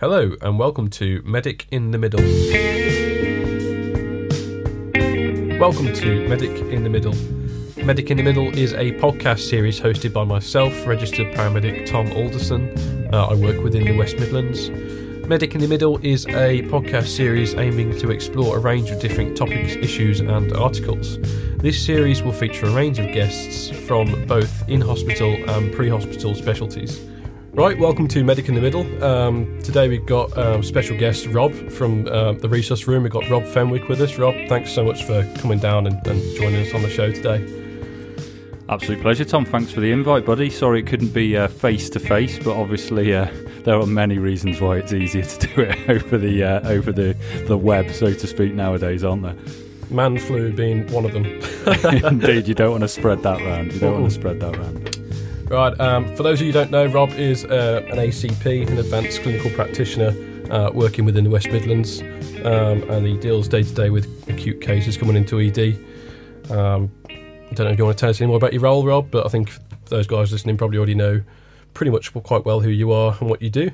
Hello, and welcome to Medic in the Middle. Welcome to Medic in the Middle. Medic in the Middle is a podcast series hosted by myself, registered paramedic Tom Alderson. Uh, I work within the West Midlands. Medic in the Middle is a podcast series aiming to explore a range of different topics, issues, and articles. This series will feature a range of guests from both in hospital and pre hospital specialties. Right, welcome to Medic in the Middle. Um, today we've got um, special guest Rob from uh, the resource room. We've got Rob Fenwick with us. Rob, thanks so much for coming down and, and joining us on the show today. Absolute pleasure, Tom. Thanks for the invite, buddy. Sorry it couldn't be face to face, but obviously uh, there are many reasons why it's easier to do it over the uh, over the the web, so to speak, nowadays, aren't there? Man flu being one of them. Indeed, you don't want to spread that round. You don't want to spread that round. Right, um, for those of you who don't know, Rob is uh, an ACP, an advanced clinical practitioner uh, working within the West Midlands, um, and he deals day to day with acute cases coming into ED. Um, I don't know if you want to tell us any more about your role, Rob, but I think those guys listening probably already know pretty much quite well who you are and what you do.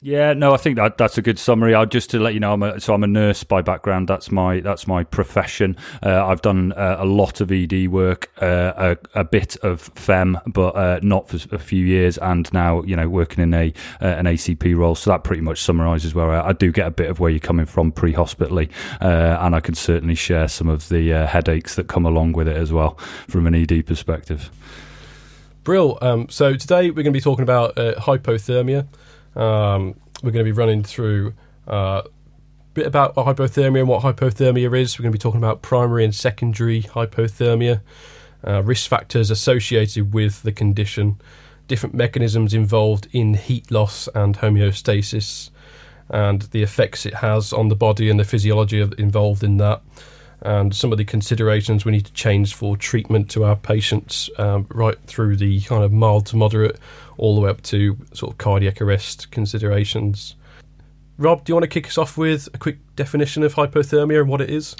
Yeah, no, I think that that's a good summary. I'll just to let you know, I'm a, so I'm a nurse by background. That's my that's my profession. Uh, I've done uh, a lot of ED work, uh, a, a, bit of PHEM, but uh, not for a few years, and now you know working in a uh, an ACP role. So that pretty much summarises where I, I, do get a bit of where you're coming from pre-hospitally, uh, and I can certainly share some of the headaches that come along with it as well from an ED perspective. Brill. Um, so today we're going to be talking about hypothermia. Um, we're going to be running through uh, a bit about hypothermia and what hypothermia is. We're going to be talking about primary and secondary hypothermia, uh, risk factors associated with the condition, different mechanisms involved in heat loss and homeostasis, and the effects it has on the body and the physiology involved in that and some of the considerations we need to change for treatment to our patients, um, right through the kind of mild to moderate, all the way up to sort of cardiac arrest considerations. Rob, do you want to kick us off with a quick definition of hypothermia and what it is?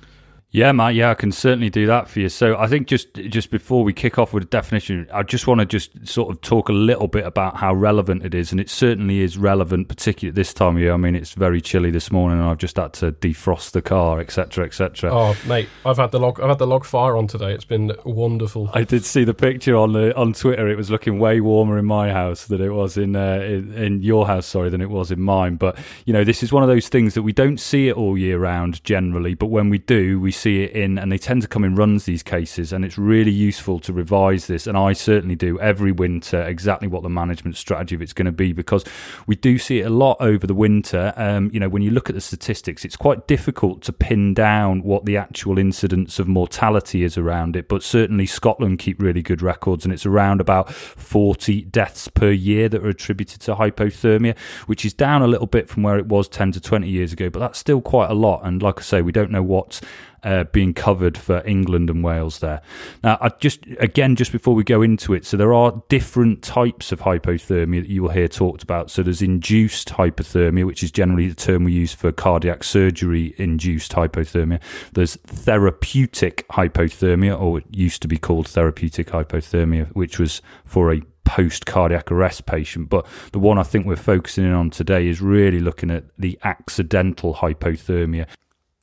Yeah, Matt. Yeah, I can certainly do that for you. So I think just just before we kick off with a definition, I just want to just sort of talk a little bit about how relevant it is, and it certainly is relevant, particularly at this time of year. I mean, it's very chilly this morning, and I've just had to defrost the car, etc., etc. Oh, mate, I've had the log. I've had the log fire on today. It's been wonderful. I did see the picture on the on Twitter. It was looking way warmer in my house than it was in uh, in, in your house. Sorry, than it was in mine. But you know, this is one of those things that we don't see it all year round generally, but when we do, we see it in, and they tend to come in runs, these cases, and it's really useful to revise this. And I certainly do every winter exactly what the management strategy of it's going to be because we do see it a lot over the winter. Um, you know, when you look at the statistics, it's quite difficult to pin down what the actual incidence of mortality is around it, but certainly Scotland keep really good records, and it's around about 40 deaths per year that are attributed to hypothermia, which is down a little bit from where it was 10 to 20 years ago, but that's still quite a lot. And like I say, we don't know what's uh, being covered for England and Wales there. Now, I just again, just before we go into it, so there are different types of hypothermia that you will hear talked about. So there's induced hypothermia, which is generally the term we use for cardiac surgery induced hypothermia. There's therapeutic hypothermia, or it used to be called therapeutic hypothermia, which was for a post cardiac arrest patient. But the one I think we're focusing in on today is really looking at the accidental hypothermia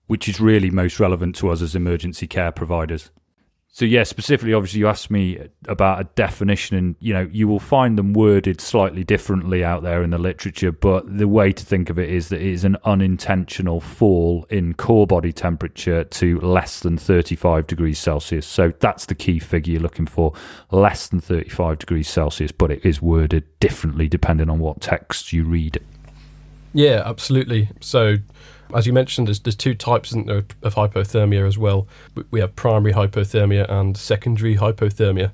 which is really most relevant to us as emergency care providers. So yeah, specifically, obviously, you asked me about a definition, and you know, you will find them worded slightly differently out there in the literature. But the way to think of it is that it is an unintentional fall in core body temperature to less than 35 degrees Celsius. So that's the key figure you're looking for: less than 35 degrees Celsius. But it is worded differently depending on what text you read. Yeah, absolutely. So as you mentioned, there's, there's two types of hypothermia as well. We have primary hypothermia and secondary hypothermia.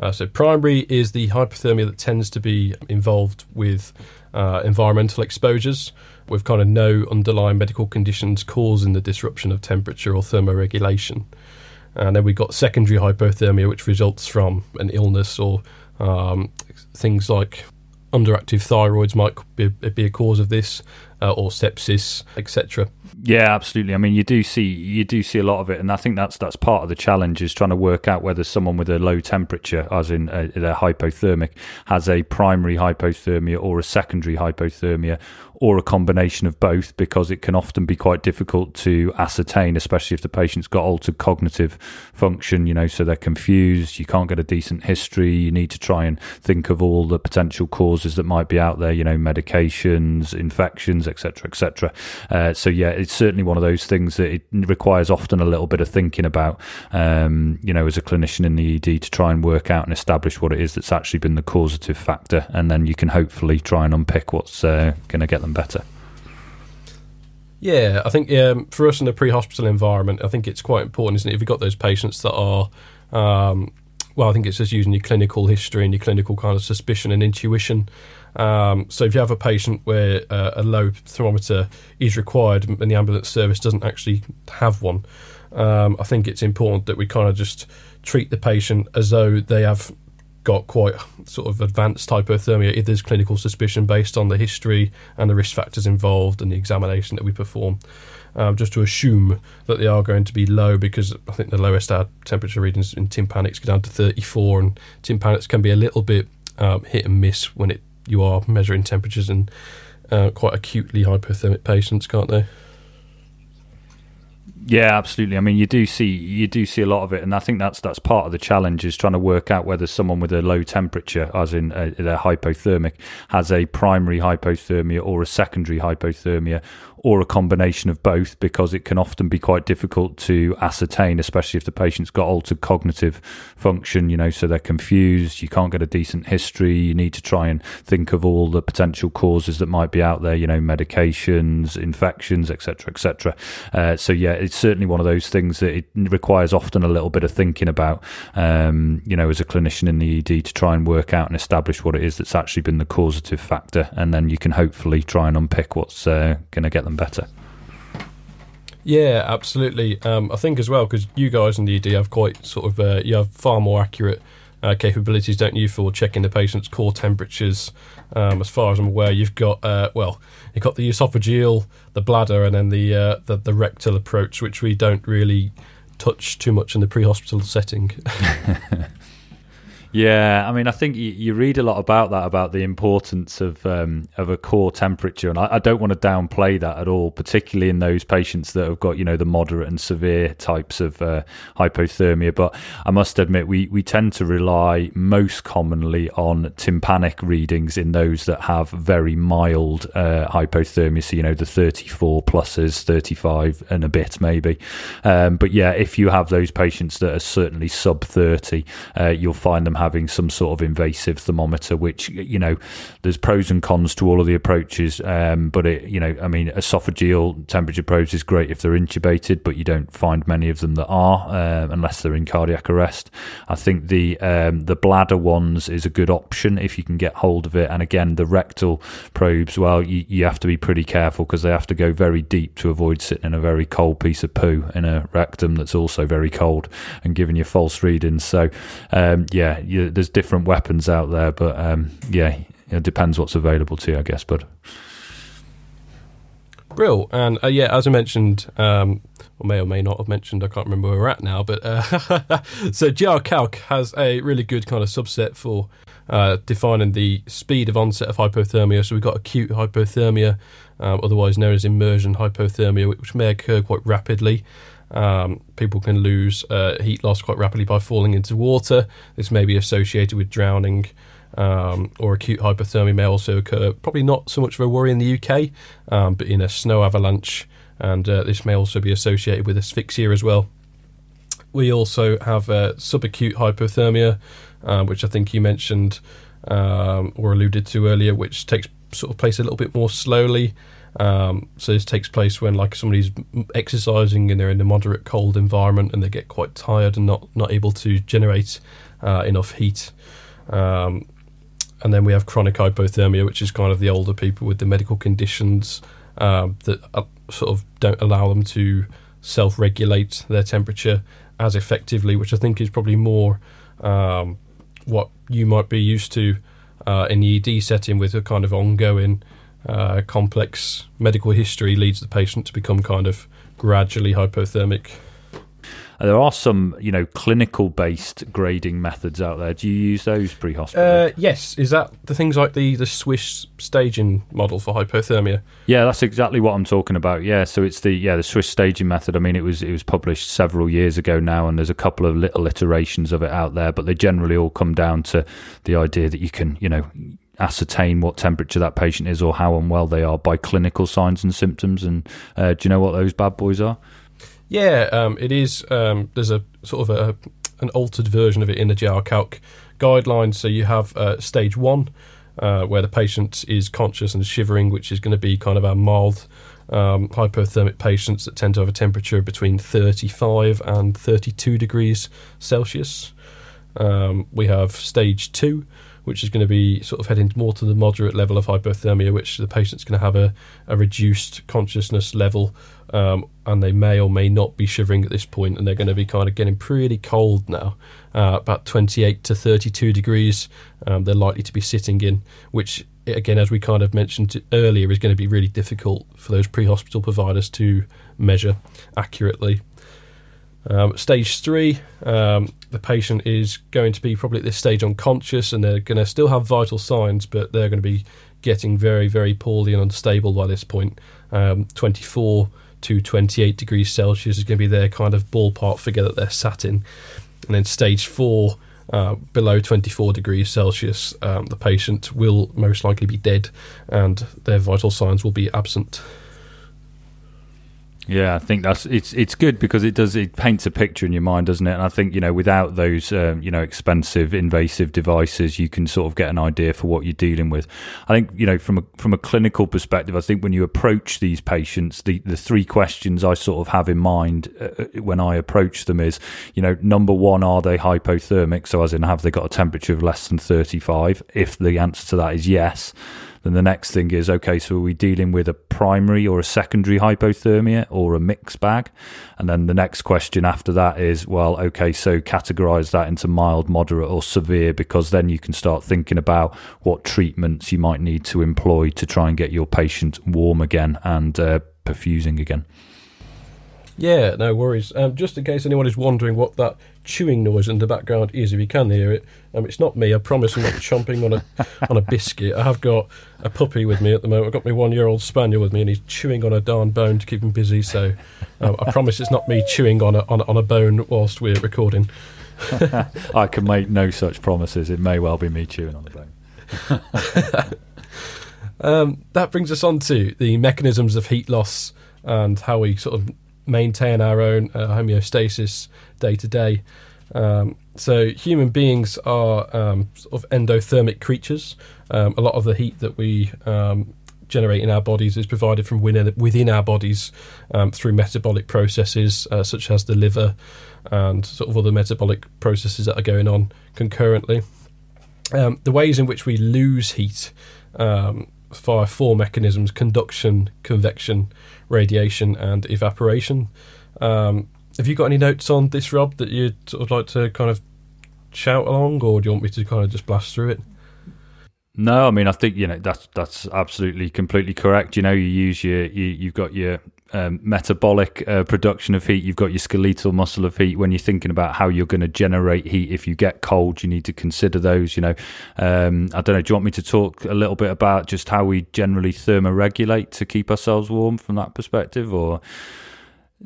Uh, so, primary is the hypothermia that tends to be involved with uh, environmental exposures, with kind of no underlying medical conditions causing the disruption of temperature or thermoregulation. And then we've got secondary hypothermia, which results from an illness or um, things like underactive thyroids might be, be, a cause of this, uh, or sepsis, etc. Yeah, absolutely. I mean, you do see you do see a lot of it, and I think that's that's part of the challenge is trying to work out whether someone with a low temperature, as in uh, they're hypothermic, has a primary hypothermia or a secondary hypothermia, or a combination of both because it can often be quite difficult to ascertain, especially if the patient's got altered cognitive function, you know, so they're confused, you can't get a decent history, you need to try and think of all the potential causes that might be out there, you know, medications, infections, etc., etc. Uh, so, yeah, it's certainly one of those things that it requires often a little bit of thinking about, um, you know, as a clinician in the ED to try and work out and establish what it is that's actually been the causative factor, and then you can hopefully try and unpick what's uh, going to get them them better. Yeah, I think um, for us in the pre-hospital environment, I think it's quite important, isn't it? If you've got those patients that are, um, well, I think it's just using your clinical history and your clinical kind of suspicion and intuition. Um, so if you have a patient where uh, a low thermometer is required and the ambulance service doesn't actually have one, um, I think it's important that we kind of just treat the patient as though they have got quite sort of advanced hypothermia if there's clinical suspicion based on the history and the risk factors involved and the examination that we perform. Um, just to assume that they are going to be low because I think the lowest our temperature readings in tympanics go down to 34, and tympanics can be a little bit um, hit and miss when it you are measuring temperatures in uh, quite acutely hypothermic patients, can't they? Yeah, absolutely. I mean, you do see you do see a lot of it, and I think that's that's part of the challenge is trying to work out whether someone with a low temperature, as in uh, they're hypothermic, has a primary hypothermia or a secondary hypothermia, or a combination of both because it can often be quite difficult to ascertain, especially if the patient's got altered cognitive function, you know, so they're confused, you can't get a decent history, you need to try and think of all the potential causes that might be out there, you know, medications, infections, etc., etc. Uh, so, yeah, it's certainly one of those things that it requires often a little bit of thinking about, um, you know, as a clinician in the ED to try and work out and establish what it is that's actually been the causative factor. And then you can hopefully try and unpick what's uh, going to get them better. Yeah, absolutely. Um, I think as well because you guys in the ED have quite sort of uh, you have far more accurate uh, capabilities, don't you, for checking the patient's core temperatures? Um, as far as I'm aware, you've got uh, well, you've got the esophageal, the bladder, and then the, uh, the the rectal approach, which we don't really touch too much in the pre-hospital setting. Yeah, I mean, I think you, you, read a lot about that about the importance of um, of a core temperature, and I, I, don't want to downplay that at all, particularly in those patients that have got you know the moderate and severe types of uh, hypothermia. But I must admit, we we tend to rely most commonly on tympanic readings in those that have very mild uh, hypothermia, so you know the 34 pluses, 35 and a bit maybe. Um, but yeah, if you have those patients that are certainly sub 30, uh, you'll find them having some sort of invasive thermometer, which you know, there's pros and cons to all of the approaches. Um, but it, you know, I mean, esophageal temperature probes is great if they're intubated, but you don't find many of them that are uh, unless they're in cardiac arrest. I think the um, the bladder ones is a good option if you can get hold of it. And again, the rectal probes, well, you, you have to be pretty careful because they have to go very deep to avoid sitting in a very cold piece of poo in a rectum that's also very cold and giving you false readings. So, um, yeah, you, there's different weapons out there, but um, yeah, it depends what's available to you, I guess. But Brill, and uh, yeah, as I mentioned, um, or may or may not have mentioned, I can't remember where we're at now, but uh, so JRCALC has a really good kind of subset for uh, defining the speed of onset of hypothermia. So we've got acute hypothermia, um, otherwise known as immersion hypothermia, which may occur quite rapidly. Um, people can lose uh, heat loss quite rapidly by falling into water. This may be associated with drowning. Um, or acute hypothermia may also occur. Probably not so much of a worry in the UK, um, but in a snow avalanche, and uh, this may also be associated with asphyxia as well. We also have uh, subacute hypothermia, uh, which I think you mentioned um, or alluded to earlier, which takes sort of place a little bit more slowly. Um, so this takes place when like somebody's exercising and they're in a moderate cold environment and they get quite tired and not not able to generate uh, enough heat. Um, and then we have chronic hypothermia, which is kind of the older people with the medical conditions um, that uh, sort of don't allow them to self-regulate their temperature as effectively, which I think is probably more um, what you might be used to uh, in the ED setting with a kind of ongoing uh, complex medical history leads the patient to become kind of gradually hypothermic. There are some, you know, clinical based grading methods out there. Do you use those pre hospital? Uh, yes, is that the things like the the Swiss staging model for hypothermia? Yeah, that's exactly what I'm talking about. Yeah, so it's the yeah the Swiss staging method. I mean, it was it was published several years ago now, and there's a couple of little iterations of it out there, but they generally all come down to the idea that you can, you know ascertain what temperature that patient is or how unwell they are by clinical signs and symptoms. And uh, do you know what those bad boys are? Yeah, um, it is. Um, there's a sort of a an altered version of it in the JRCALC guidelines. So you have uh, stage one, uh, where the patient is conscious and shivering, which is going to be kind of our mild um, hypothermic patients that tend to have a temperature between 35 and 32 degrees Celsius. Um, we have stage two, which is going to be sort of heading more to the moderate level of hypothermia, which the patient's going to have a, a reduced consciousness level, um, and they may or may not be shivering at this point, and they're going to be kind of getting pretty cold now, uh, about 28 to 32 degrees. Um, they're likely to be sitting in, which again, as we kind of mentioned earlier, is going to be really difficult for those pre-hospital providers to measure accurately. Um, stage three, um, the patient is going to be probably at this stage unconscious and they're going to still have vital signs, but they're going to be getting very, very poorly and unstable by this point. Um, 24 to 28 degrees Celsius is going to be their kind of ballpark figure that they're sat in. And then stage four, uh, below 24 degrees Celsius, um, the patient will most likely be dead and their vital signs will be absent. Yeah, I think that's it's it's good because it does it paints a picture in your mind, doesn't it? And I think you know without those um, you know expensive invasive devices, you can sort of get an idea for what you're dealing with. I think you know from a from a clinical perspective, I think when you approach these patients, the the three questions I sort of have in mind uh, uh when I approach them is you know number one, are they hypothermic? So as in have they got a temperature of less than 35? If the answer to that is yes then the next thing is okay, so are we dealing with a primary or a secondary hypothermia or a mixed bag? And then the next question after that is well, okay, so categorize that into mild, moderate, or severe because then you can start thinking about what treatments you might need to employ to try and get your patient warm again and uh, perfusing again. Yeah, no worries. Um, just in case anyone is wondering what that chewing noise in the background is, if you can hear it, um, it's not me. I promise I'm not chomping on a on a biscuit. I have got a puppy with me at the moment. I've got my one year old spaniel with me, and he's chewing on a darn bone to keep him busy. So um, I promise it's not me chewing on a on a, on a bone whilst we're recording. I can make no such promises. It may well be me chewing on a bone. um, that brings us on to the mechanisms of heat loss and how we sort of maintain our own uh, homeostasis day to day. Um, so human beings are um, sort of endothermic creatures. Um, a lot of the heat that we um, generate in our bodies is provided from within, within our bodies um, through metabolic processes uh, such as the liver and sort of other metabolic processes that are going on concurrently. Um, the ways in which we lose heat via four mechanisms conduction, convection, radiation, and evaporation. Um, have you got any notes on this, Rob, that you'd sort of like to kind of shout along, or do you want me to kind of just blast through it? No, I mean I think you know that's that's absolutely completely correct. You know, you use your you, you've got your um, metabolic uh, production of heat. You've got your skeletal muscle of heat. When you're thinking about how you're going to generate heat, if you get cold, you need to consider those. You know, um, I don't know. Do you want me to talk a little bit about just how we generally thermoregulate to keep ourselves warm from that perspective, or?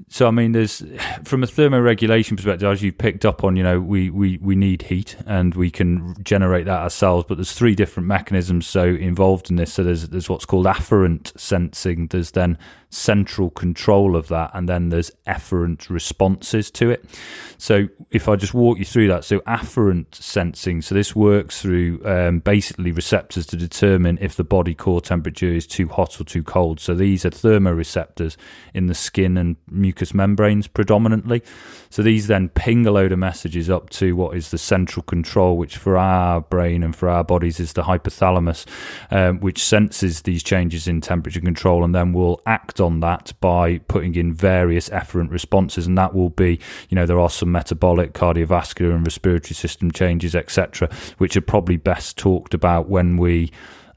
So I mean, there's from a thermoregulation perspective, as you've picked up on, you know, we, we, we need heat and we can generate that ourselves. But there's three different mechanisms so involved in this. So there's there's what's called afferent sensing. There's then central control of that, and then there's efferent responses to it. So if I just walk you through that, so afferent sensing, so this works through um, basically receptors to determine if the body core temperature is too hot or too cold. So these are thermoreceptors in the skin and mucous membranes predominantly. So these then ping a load of messages up to what is the central control, which for our brain and for our bodies is the hypothalamus, um, which senses these changes in temperature control and then will act on that by putting in various efferent responses. And that will be, you know, there are some metabolic, cardiovascular, and respiratory system changes, etc., which are probably best talked about when we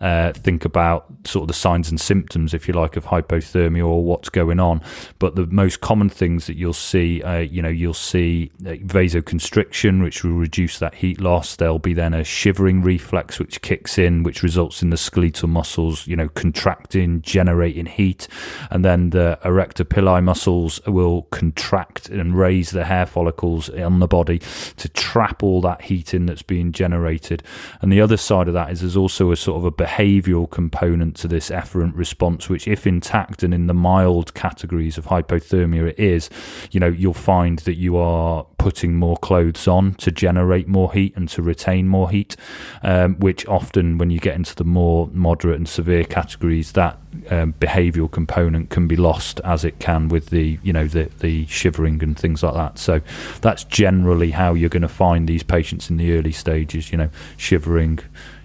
uh, think about sort of the signs and symptoms, if you like, of hypothermia or what's going on. But the most common things that you'll see, uh, you know, you'll see uh, vasoconstriction, which will reduce that heat loss. There'll be then a shivering reflex, which kicks in, which results in the skeletal muscles, you know, contracting, generating heat, and then the arrector pili muscles will contract and raise the hair follicles on the body to trap all that heat in that's being generated. And the other side of that is there's also a sort of a behavioural component to this efferent response, which, if intact and in the mild categories of hypothermia, it is, you know, you'll find that you are putting more clothes on to generate more heat and to retain more heat, um, which often, when you get into the more moderate and severe categories, that um, behavioural component can be lost as it can with the you know the the shivering and things like that. So that's generally how you're going to find these patients in the early stages. You know, shivering,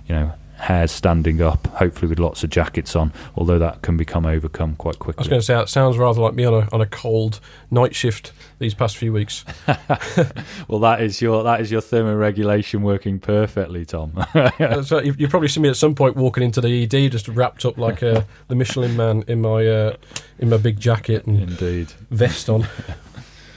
you know, hairs standing up, hopefully with lots of jackets on, although that can become overcome quite quickly. I was going to say, it sounds rather like me on a, on a cold night shift these past few weeks. well, that is your that is your thermoregulation working perfectly, Tom. so you've, you've, probably seen me at some point walking into the ED, just wrapped up like uh, the Michelin man in my uh, in my big jacket and indeed vest on.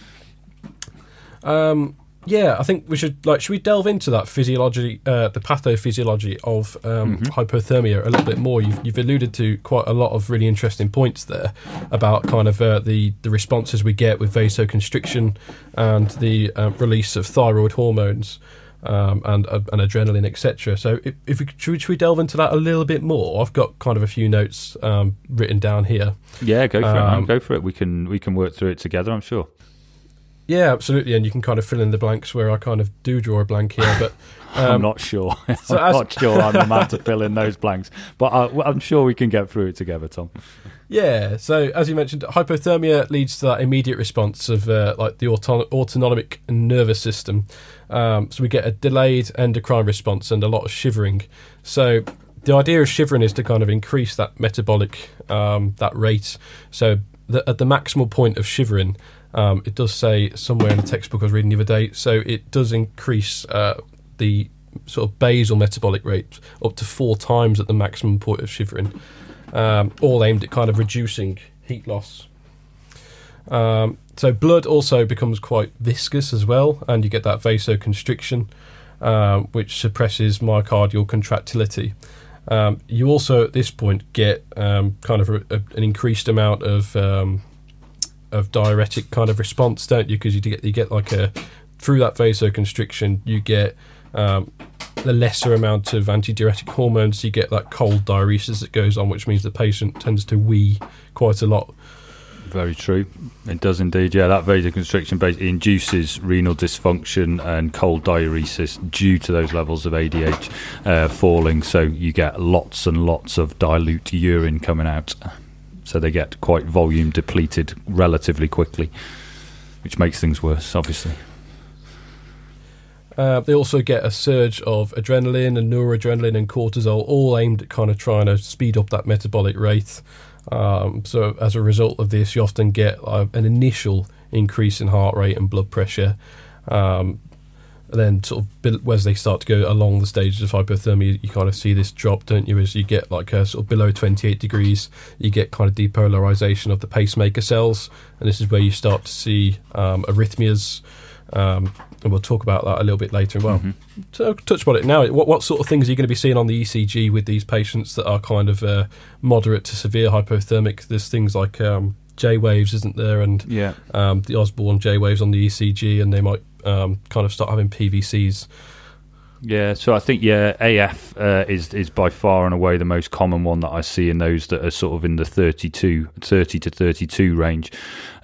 um, yeah, I think we should like. Should we delve into that physiology, uh, the pathophysiology of um, mm-hmm. hypothermia a little bit more? You've, you've, alluded to quite a lot of really interesting points there about kind of uh, the the responses we get with vasoconstriction and the uh, release of thyroid hormones um, and uh, and adrenaline, etc. So, if, if we, should, we, should, we, delve into that a little bit more? I've got kind of a few notes um, written down here. Yeah, go for it. Man. Um, go for it. We can we can work through it together. I'm sure. Yeah, absolutely, and you can kind of fill in the blanks where I kind of do draw a blank here, but um, I'm not sure. So I'm as, not sure I'm the man to fill in those blanks, but I, am sure we can get through it together, Tom. Yeah. So as you mentioned, hypothermia leads to that immediate response of uh, like the auton- autonomic nervous system. Um, so we get a delayed endocrine response and a lot of shivering. So the idea of shivering is to kind of increase that metabolic um, that rate. So the, at the maximal point of shivering um, it does say somewhere in the textbook I was reading the other day, so it does increase uh, the sort of basal metabolic rate up to four times at the maximum point of shivering, um, all aimed at kind of reducing heat loss. Um, so blood also becomes quite viscous as well, and you get that vasoconstriction, um, which suppresses myocardial contractility. Um, you also at this point get um, kind of a, a, an increased amount of um, of diuretic kind of response, don't you? Because you get you get like a through that vasoconstriction, you get um, the lesser amount of antidiuretic hormones. You get that cold diuresis that goes on, which means the patient tends to wee quite a lot. Very true. It does indeed. Yeah, that vasoconstriction basically induces renal dysfunction and cold diuresis due to those levels of ADH uh, falling. So you get lots and lots of dilute urine coming out so they get quite volume depleted relatively quickly, which makes things worse, obviously. Uh, they also get a surge of adrenaline and noradrenaline and cortisol, all aimed at kind of trying to speed up that metabolic rate. Um, so, as a result of this, you often get uh, an initial increase in heart rate and blood pressure. Um, and then sort of as they start to go along the stages of hypothermia, you, kind of see this drop, don't you? As you get like a sort of below 28 degrees, you get kind of depolarization of the pacemaker cells, and this is where you start to see um, arrhythmias. Um, and we'll talk about that a little bit later well. Mm-hmm. So, touch about it now. What, what sort of things are you going to be seeing on the ECG with these patients that are kind of uh, moderate to severe hypothermic? There's things like um, J waves, isn't there? And yeah. um, the Osborn J waves on the ECG, and they might um, kind of start having PVCs. Yeah, so I think yeah, AF uh, is is by far and away the most common one that I see in those that are sort of in the 32, 30 to 32 range,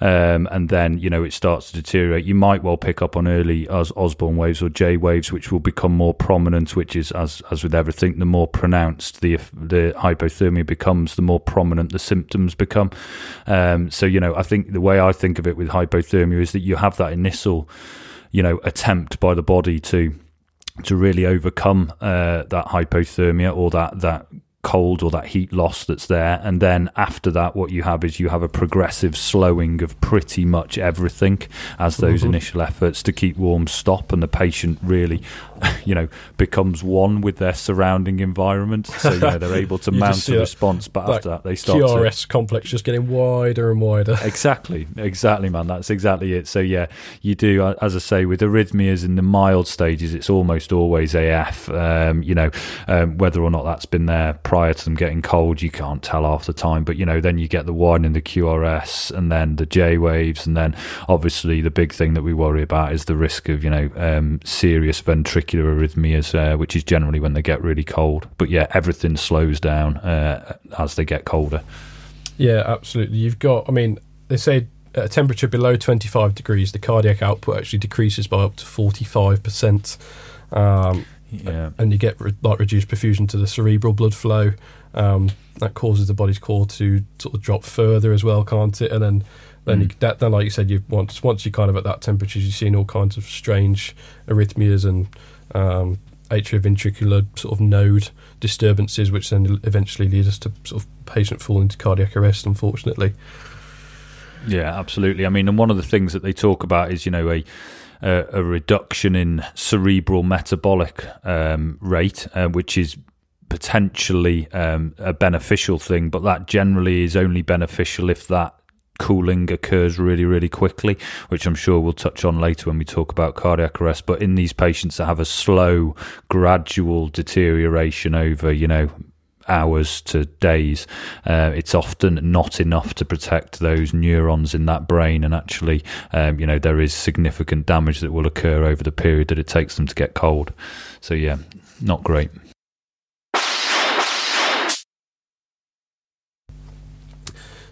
um, and then you know it starts to deteriorate. You might well pick up on early Os- Osborn waves or J waves, which will become more prominent. Which is as as with everything, the more pronounced the the hypothermia becomes, the more prominent the symptoms become. Um, so you know, I think the way I think of it with hypothermia is that you have that initial you know attempt by the body to to really overcome uh, that hypothermia or that that cold or that heat loss that's there and then after that what you have is you have a progressive slowing of pretty much everything as those mm-hmm. initial efforts to keep warm stop and the patient really you know, becomes one with their surrounding environment. So know, they're able to mount a response, but after that, they start QRS to, complex just getting wider and wider. Exactly, exactly, man. That's exactly it. So yeah, you do, uh, as I say, with arrhythmias in the mild stages, it's almost always AF. Um, you know, um, whether or not that's been there prior to them getting cold, you can't tell half the time. But you know, then you get the widening the QRS, and then the J waves, and then obviously the big thing that we worry about is the risk of you know um, serious ventricular arrhythmias, uh, which is generally when they get really cold. But yeah, everything slows down uh, as they get colder. Yeah, absolutely. You've got, I mean, they say at a temperature below 25 degrees, the cardiac output actually decreases by up to 45%. Um, yeah. And you get re- like reduced perfusion to the cerebral blood flow. Um, that causes the body's core to sort of drop further as well, can't it? And then, then, mm. you, that, then like you said, you once once you're kind of at that temperature, you're seeing all kinds of strange arrhythmias and um, atrioventricular sort of node disturbances, which then eventually lead us to sort of patient fall into cardiac arrest. Unfortunately. Yeah, absolutely. I mean, and one of the things that they talk about is, you know, a a, a reduction in cerebral metabolic um, rate, uh, which is potentially um, a beneficial thing, but that generally is only beneficial if that cooling occurs really, really quickly, which I'm sure we'll touch on later when we talk about cardiac arrest. But in these patients that have a slow, gradual deterioration over, you know, hours to days, uh, it's often not enough to protect those neurons in that brain. And actually, um, you know, there is significant damage that will occur over the period that it takes them to get cold. So, yeah, not great.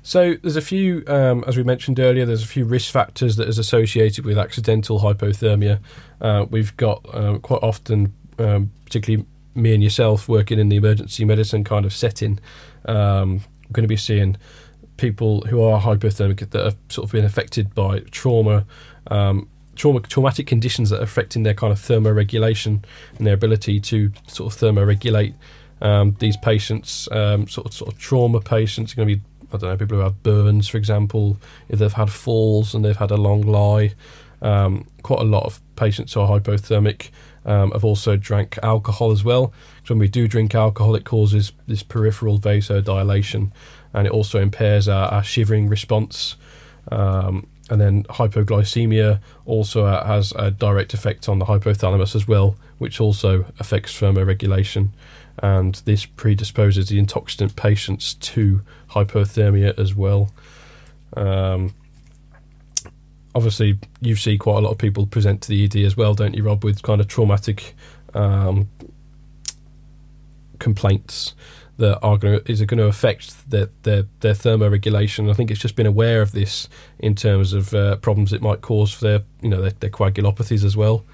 So there's a few, um, as we mentioned earlier, there's a few risk factors that is associated with accidental hypothermia. Uh, we've got uh, quite often, um, particularly me and yourself, working in the emergency medicine kind of setting. Um, we're going to be seeing people who are hypothermic that have sort of been affected by trauma, um, trauma, traumatic conditions that are affecting their kind of thermoregulation and their ability to sort of thermoregulate. Um, these patients, um, sort of sort of trauma patients, are going to be I don't know, people who have burns, for example, if they've had falls and they've had a long lie. Um, quite a lot of patients who are hypothermic um, have also drank alcohol as well. So when we do drink alcohol, it causes this peripheral vasodilation and it also impairs our, our shivering response. Um, and then hypoglycemia also has a direct effect on the hypothalamus as well, which also affects thermoregulation and this predisposes the intoxicant patients to hypothermia as well. Um, obviously, you see quite a lot of people present to the ED as well, don't you, Rob, with kind of traumatic um, complaints that are going to, is going to affect their, their, their thermoregulation. I think it's just been aware of this in terms of uh, problems it might cause for their, you know, their, their coagulopathies as well.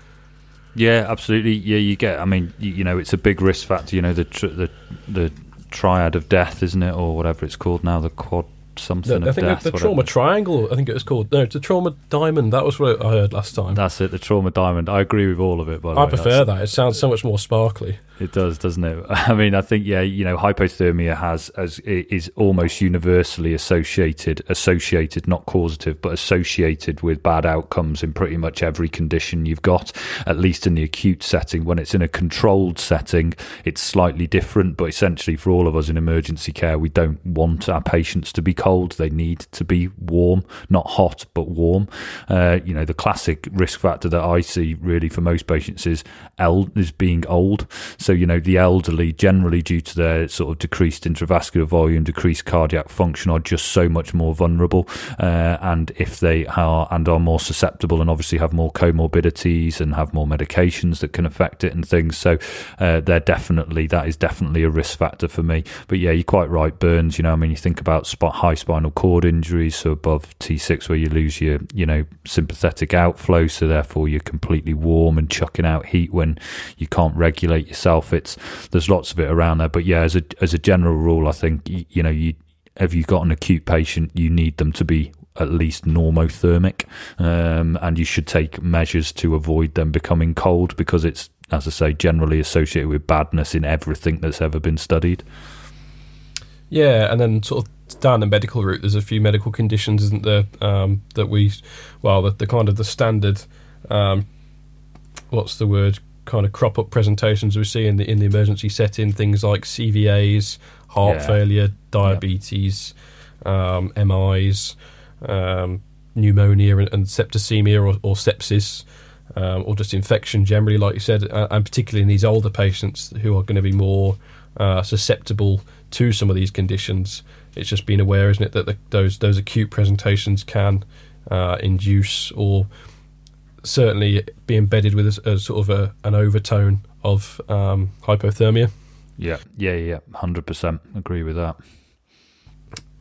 Yeah, absolutely. Yeah, you get. I mean, you, you know, it's a big risk factor. You know, the tr- the the triad of death, isn't it, or whatever it's called now, the quad something I think the, the trauma triangle. I think it was called. No, it's the trauma diamond. That was what I heard last time. That's it, the trauma diamond. I agree with all of it. By the I way, prefer that. It sounds so much more sparkly. It does, doesn't it? I mean, I think yeah, you know, hypothermia has as is almost universally associated, associated, not causative, but associated with bad outcomes in pretty much every condition you've got. At least in the acute setting, when it's in a controlled setting, it's slightly different. But essentially, for all of us in emergency care, we don't want our patients to be cold. They need to be warm, not hot, but warm. Uh, you know, the classic risk factor that I see really for most patients is el- is being old. So, you know, the elderly, generally due to their sort of decreased intravascular volume, decreased cardiac function, are just so much more vulnerable. Uh, and if they are and are more susceptible and obviously have more comorbidities and have more medications that can affect it and things. So, uh, they're definitely, that is definitely a risk factor for me. But yeah, you're quite right, Burns. You know, I mean, you think about spot, high spinal cord injuries, so above T6, where you lose your, you know, sympathetic outflow. So therefore, you're completely warm and chucking out heat when you can't regulate yourself. It's there's lots of it around there, but yeah, as a as a general rule, I think you, know you have you got an acute patient, you need them to be at least normothermic, um, and you should take measures to avoid them becoming cold because it's, as I say, generally associated with badness in everything that's ever been studied. Yeah, and then sort of down the medical route, there's a few medical conditions, isn't there, um, that we, well, the, the, kind of the standard, um, what's the word, kind of crop up presentations we see in the in the emergency setting, things like CVAs, heart Yeah. failure, diabetes, um, MIs, um, pneumonia, and, and septicemia or, or sepsis. Um, or just infection generally, like you said, and particularly in these older patients who are going to be more uh, susceptible to some of these conditions. It's just being aware, isn't it, that the, those those acute presentations can uh, induce or certainly be embedded with a, a sort of a, an overtone of um, hypothermia. Yeah, yeah, yeah, hundred percent agree with that.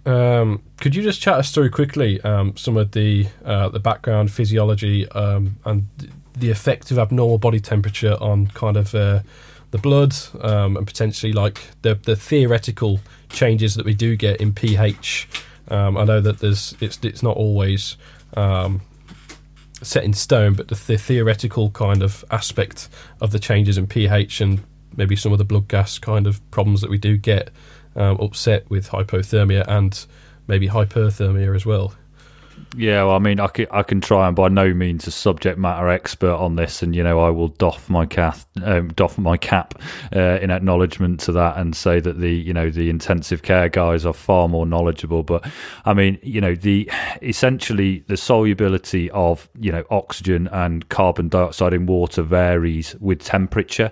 Um, could you just chat us through quickly um, some of the uh, the background physiology um, and the effect of abnormal body temperature on kind of uh, the blood um, and potentially like the the theoretical changes that we do get in pH? Um, I know that there's it's it's not always um, set in stone, but the, the theoretical kind of aspect of the changes in pH and maybe some of the blood gas kind of problems that we do get um, upset with hypothermia and maybe hyperthermia as well. Yeah, well, I mean, I can, I can try. and by no means a subject matter expert on this, and you know, I will doff my cap, um, doff my cap uh, in acknowledgement to that, and say that the you know the intensive care guys are far more knowledgeable. But I mean, you know, the essentially the solubility of you know oxygen and carbon dioxide in water varies with temperature,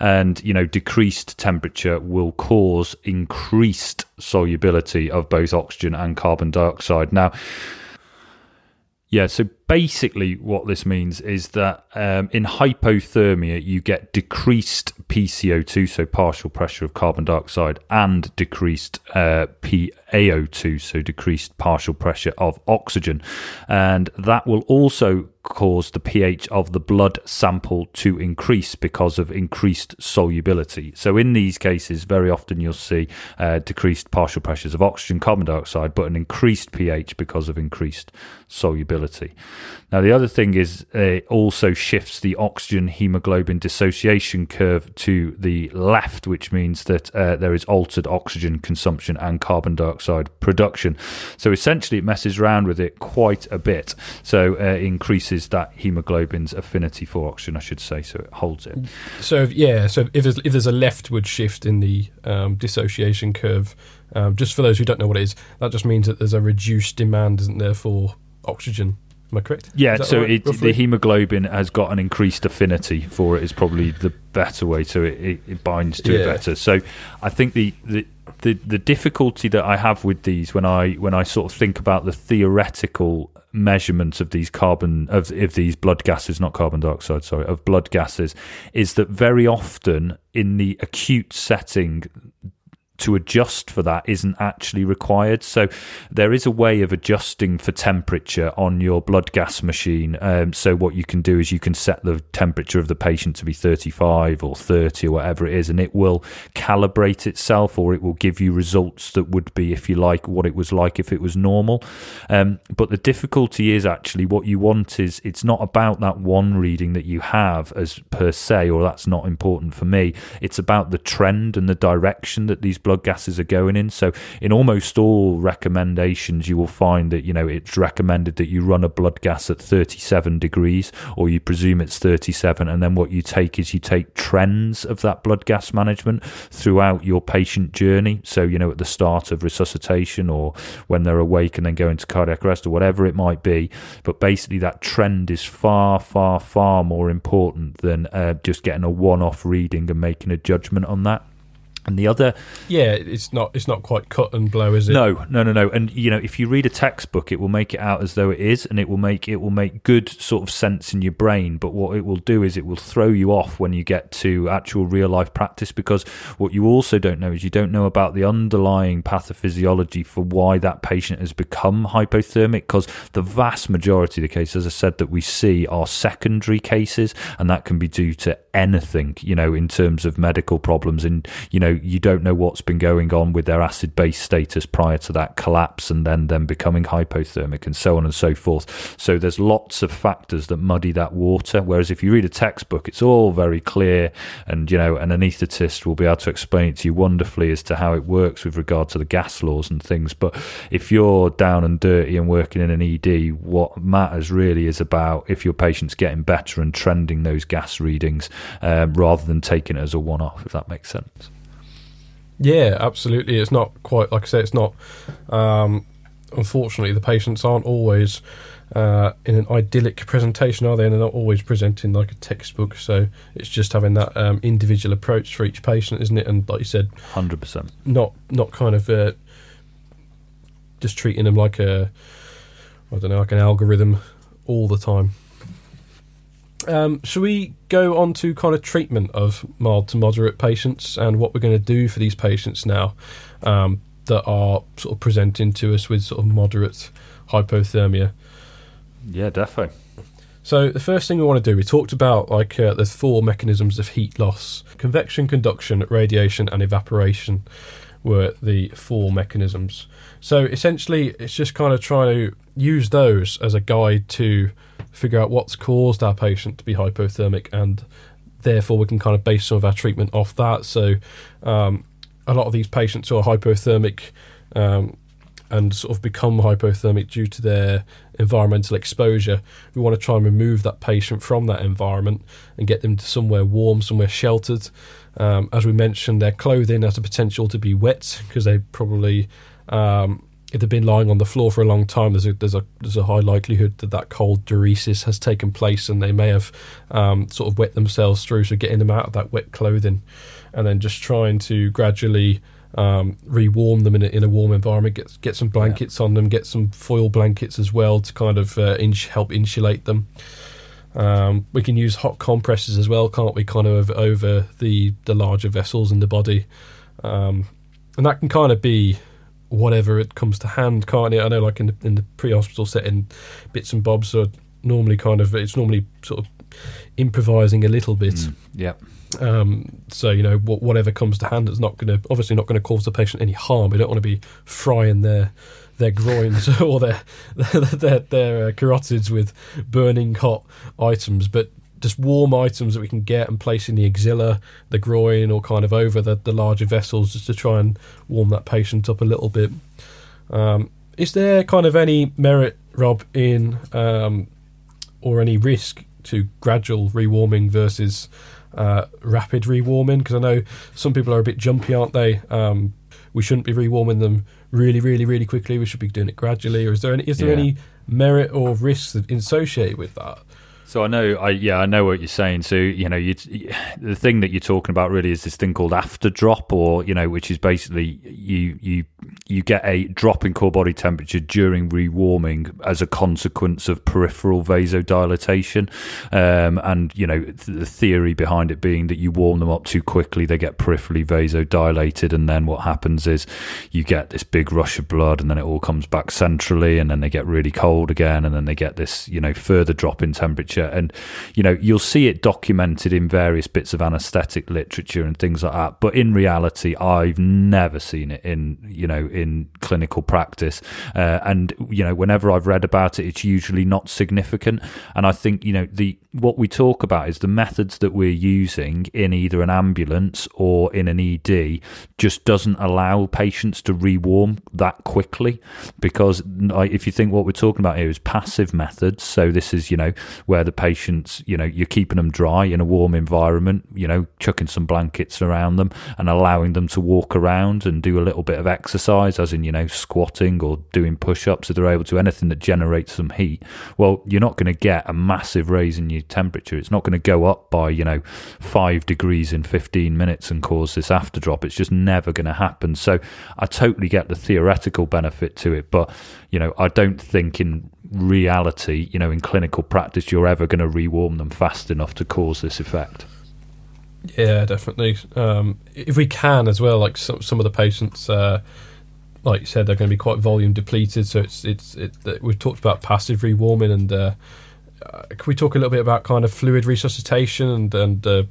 and you know, decreased temperature will cause increased solubility of both oxygen and carbon dioxide. Now. Yeah, so basically, what this means is that um, in hypothermia, you get decreased PCO2, so partial pressure of carbon dioxide, and decreased uh, PaO2, so decreased partial pressure of oxygen. And that will also cause the pH of the blood sample to increase because of increased solubility. So, in these cases, very often you'll see uh, decreased partial pressures of oxygen, carbon dioxide, but an increased pH because of increased solubility. Now, the other thing is uh, it also shifts the oxygen hemoglobin dissociation curve to the left, which means that uh, there is altered oxygen consumption and carbon dioxide production. So, essentially, it messes around with it quite a bit. So, uh, it increases that hemoglobin's affinity for oxygen, I should say, so it holds it. So yeah, so if there's if there's a leftward shift in the um, dissociation curve, um, just for those who don't know what it is, that just means that there's a reduced demand, isn't there, for oxygen? Am I correct? Yeah, so right, it, the hemoglobin has got an increased affinity for it. Is probably the better way to it. It, it binds to it better. So I think the, the the the difficulty that I have with these when I when I sort of think about the theoretical measurements of these carbon of of these blood gases, not carbon dioxide, sorry, of blood gases, is that very often in the acute setting to adjust for that isn't actually required. So there is a way of adjusting for temperature on your blood gas machine. Um, so what you can do is you can set the temperature of the patient to be 35 or 30 or whatever it is, and it will calibrate itself or it will give you results that would be, if you like, what it was like if it was normal. Um, but the difficulty is actually what you want is it's not about that one reading that you have as per se, or that's not important for me. It's about the trend and the direction that these blood gases are going in. So in almost all recommendations, you will find that you know it's recommended that you run a blood gas at 37 degrees, or you presume it's 37, and then what you take is you take trends of that blood gas management throughout your patient journey. So you know at the start of resuscitation, or when they're awake and then go into cardiac arrest, or whatever it might be. But basically, that trend is far, far, far more important than uh, just getting a one-off reading and making a judgment on that. And the other yeah, it's not it's not quite cut and blow, is it? no, no, no, no. And you know, if you read a textbook, it will make it out as though it is, and it will make it will make good sort of sense in your brain. But what it will do is it will throw you off when you get to actual real life practice, because what you also don't know is you don't know about the underlying pathophysiology for why that patient has become hypothermic. Because the vast majority of the cases, as I said, that we see are secondary cases, and that can be due to anything, you know, in terms of medical problems, and you know, you don't know what's been going on with their acid base status prior to that collapse and then them becoming hypothermic and so on and so forth. So there's lots of factors that muddy that water. Whereas if you read a textbook, it's all very clear and, you know, an anaesthetist will be able to explain it to you wonderfully as to how it works with regard to the gas laws and things. But if you're down and dirty and working in an ED, what matters really is about if your patient's getting better and trending those gas readings um, rather than taking it as a one-off. If that makes sense. Yeah, absolutely. It's not quite like I say. It's not. Um, unfortunately, the patients aren't always uh, in an idyllic presentation, are they? And they're not always presenting like a textbook. So it's just having that um, individual approach for each patient, isn't it? And like you said, hundred percent. Not not kind of uh, just treating them like a I don't know, like an algorithm all the time. Um, should we go on to kind of treatment of mild to moderate patients and what we're going to do for these patients now um, that are sort of presenting to us with sort of moderate hypothermia? Yeah, definitely. So the first thing we want to do, we talked about like uh, there's four mechanisms of heat loss: convection, conduction, radiation, and evaporation were the four mechanisms. So essentially, it's just kind of trying to use those as a guide to figure out what's caused our patient to be hypothermic, and therefore we can kind of base some of our treatment off that. So um, a lot of these patients who are hypothermic um, and sort of become hypothermic due to their environmental exposure. We want to try and remove that patient from that environment and get them to somewhere warm, somewhere sheltered. Um, as we mentioned, their clothing has a potential to be wet because they probably, um, if they've been lying on the floor for a long time, there's a there's a there's a high likelihood that that cold diuresis has taken place, and they may have um, sort of wet themselves through. So getting them out of that wet clothing, and then just trying to gradually um, re-warm them in a, in a warm environment. Get get some blankets yeah. on them. Get some foil blankets as well to kind of uh, ins- help insulate them. Um, we can use hot compresses as well, can't we? Kind of over the the larger vessels in the body, um, and that can kind of be whatever it comes to hand, can't it? I know, like in the, in the pre-hospital setting, bits and bobs are normally kind of it's normally sort of improvising a little bit. Mm, yeah. Um, so you know whatever comes to hand, it's not going to obviously not going to cause the patient any harm. We don't want to be frying their their groins or their their their, their uh, carotids with burning hot items, but just warm items that we can get and place in the axilla, the groin, or kind of over the, the larger vessels, just to try and warm that patient up a little bit. Um, is there kind of any merit, Rob, in um, or any risk to gradual rewarming versus uh, rapid rewarming because I know some people are a bit jumpy, aren't they? Um, we shouldn't be rewarming them really, really, really quickly. We should be doing it gradually. Or is there any is there yeah. any merit or risks associated with that? So I know, I yeah, I know what you're saying. So you know, you, the thing that you're talking about really is this thing called after drop, or you know, which is basically you you you get a drop in core body temperature during rewarming as a consequence of peripheral vasodilatation, um, and you know the theory behind it being that you warm them up too quickly, they get peripherally vasodilated, and then what happens is you get this big rush of blood, and then it all comes back centrally, and then they get really cold again, and then they get this you know further drop in temperature and you know you'll see it documented in various bits of anaesthetic literature and things like that. But in reality, I've never seen it in you know in clinical practice, uh, and you know whenever I've read about it, it's usually not significant. And I think you know the what we talk about is the methods that we're using in either an ambulance or in an ED just doesn't allow patients to rewarm that quickly because if you think what we're talking about here is passive methods so this is you know where the patients you know you're keeping them dry in a warm environment you know chucking some blankets around them and allowing them to walk around and do a little bit of exercise as in you know squatting or doing push-ups if they're able to anything that generates some heat. Well you're not going to get a massive raise in your temperature. It's not going to go up by, you know, five degrees in 15 minutes and cause this after drop. It's just never going to happen. So I totally get the theoretical benefit to it, but, you know, I don't think in reality, you know, in clinical practice, you're ever going to rewarm them fast enough to cause this effect. Yeah, definitely. Um, if we can as well, like some some of the patients, uh, like you said, they're going to be quite volume depleted. So it's it's it, we've talked about passive rewarming, and uh, uh, can we talk a little bit about kind of fluid resuscitation and and uh,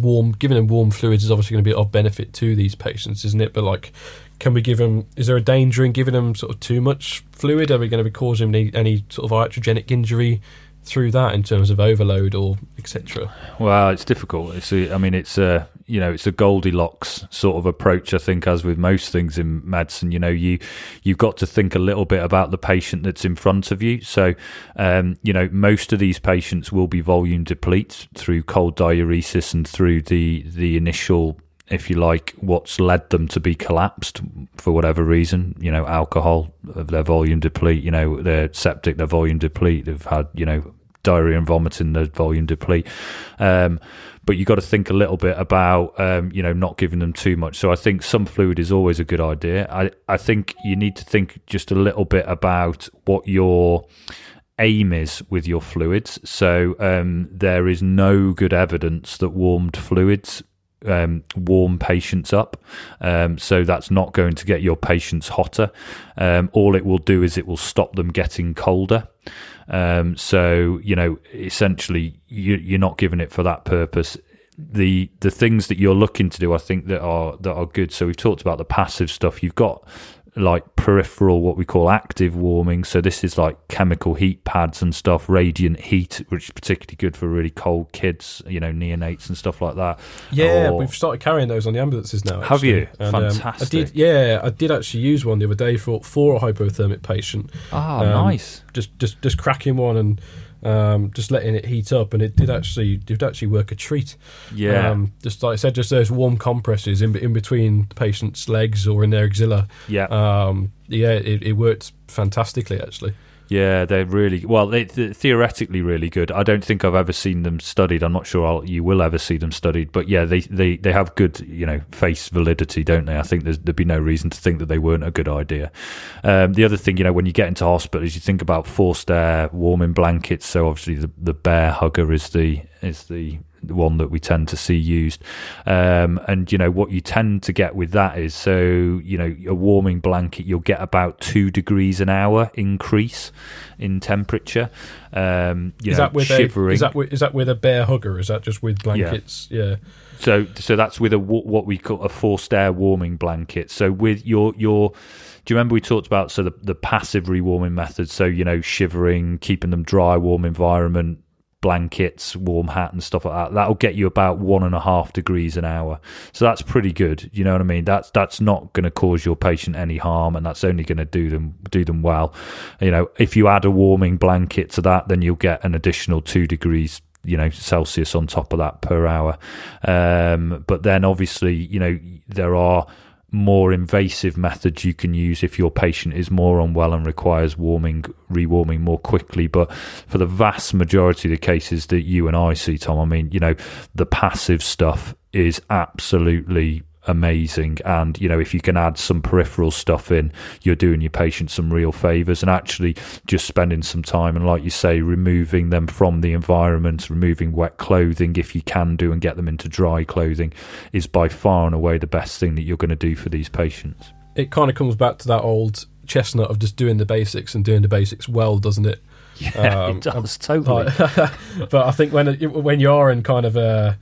warm giving them warm fluids is obviously going to be of benefit to these patients, isn't it? But like, can we give them? Is there a danger in giving them sort of too much fluid? Are we going to be causing any, any sort of iatrogenic injury through that in terms of overload or etc.? Well, it's difficult. It's I mean, it's a you know it's a Goldilocks sort of approach. I think, as with most things in medicine, you know, you you've got to think a little bit about the patient that's in front of you. So, um, you know, most of these patients will be volume deplete through cold diuresis and through the the initial if you like, what's led them to be collapsed for whatever reason. You know, alcohol, their volume deplete. You know, they're septic, their volume deplete. They've had, you know, diarrhea and vomiting, their volume deplete. Um, but you've got to think a little bit about, um, you know, not giving them too much. So I think some fluid is always a good idea. I, I think you need to think just a little bit about what your aim is with your fluids. So um, there is no good evidence that warmed fluids um, warm patients up. Um, so that's not going to get your patients hotter. Um, all it will do is it will stop them getting colder. Um, so you know, essentially, you, you're not giving it for that purpose the the things that you're looking to do, I think that are that are good. So we've talked about the passive stuff. You've got like peripheral, what we call active warming. So this is like chemical heat pads and stuff, radiant heat, which is particularly good for really cold kids, you know, neonates and stuff like that. Yeah, or, we've started carrying those on the ambulances now. Actually. Have you? And, Fantastic. Um, I did. Yeah, I did actually use one the other day for for a hypothermic patient. Ah, um, nice. Just just just cracking one and um, just letting it heat up, and it did actually did actually work a treat. Yeah, um, just like I said, just those warm compresses in in between the patient's legs or in their axilla. Yeah, um, yeah, it, it worked fantastically actually. Yeah, they're really well. They, are theoretically really good. I don't think I've ever seen them studied. I'm not sure I'll, you will ever see them studied. But yeah, they, they, they have good you know face validity, don't they? I think there'd be no reason to think that they weren't a good idea. Um, the other thing, you know, when you get into hospital, is you think about forced air, warming blankets. So obviously the the bear hugger is the is the one that we tend to see used. Um, and you know what you tend to get with that is so you know a warming blanket you'll get about two degrees an hour increase in temperature. Um, is know, that with shivering. A, is that with, is that with a bear hugger? Is that just with blankets? Yeah. yeah. So so that's with a what we call a forced air warming blanket. So with your your do you remember we talked about so the, the passive rewarming methods so you know shivering keeping them dry warm environment blankets, warm hat, and stuff like that. That'll get you about one and a half degrees an hour. So that's pretty good. You know what I mean? That's that's not going to cause your patient any harm, and that's only going to do them do them well. You know, if you add a warming blanket to that, then you'll get an additional two degrees you know Celsius on top of that per hour. Um, but then obviously, you know, there are more invasive methods you can use if your patient is more unwell and requires warming, rewarming more quickly. But for the vast majority of the cases that you and I see, Tom, I mean, you know, the passive stuff is absolutely amazing. And, you know, if you can add some peripheral stuff in, you're doing your patient some real favors and actually just spending some time and, like you say, removing them from the environment, removing wet clothing if you can do and get them into dry clothing is by far and away the best thing that you're going to do for these patients. It kind of comes back to that old chestnut of just doing the basics and doing the basics well, doesn't it? Yeah, um, it does totally. but I think when when you are in kind of a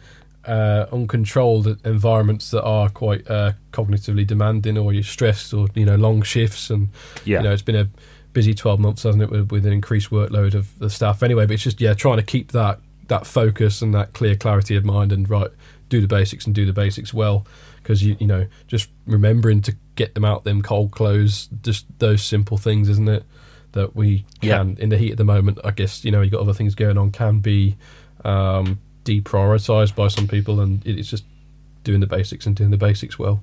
uh, uncontrolled environments that are quite uh, cognitively demanding, or you're stressed, or you know long shifts, and yeah. you know it's been a busy 12 months, hasn't it, with, with an increased workload of the staff anyway. But it's just yeah, trying to keep that that focus and that clear clarity of mind, and right, do the basics and do the basics well, because you you know just remembering to get them out them cold clothes, just those simple things, isn't it? That we can yeah. in the heat of the moment. I guess you know you got other things going on can be. Um, deprioritized by some people, and it's just doing the basics and doing the basics well.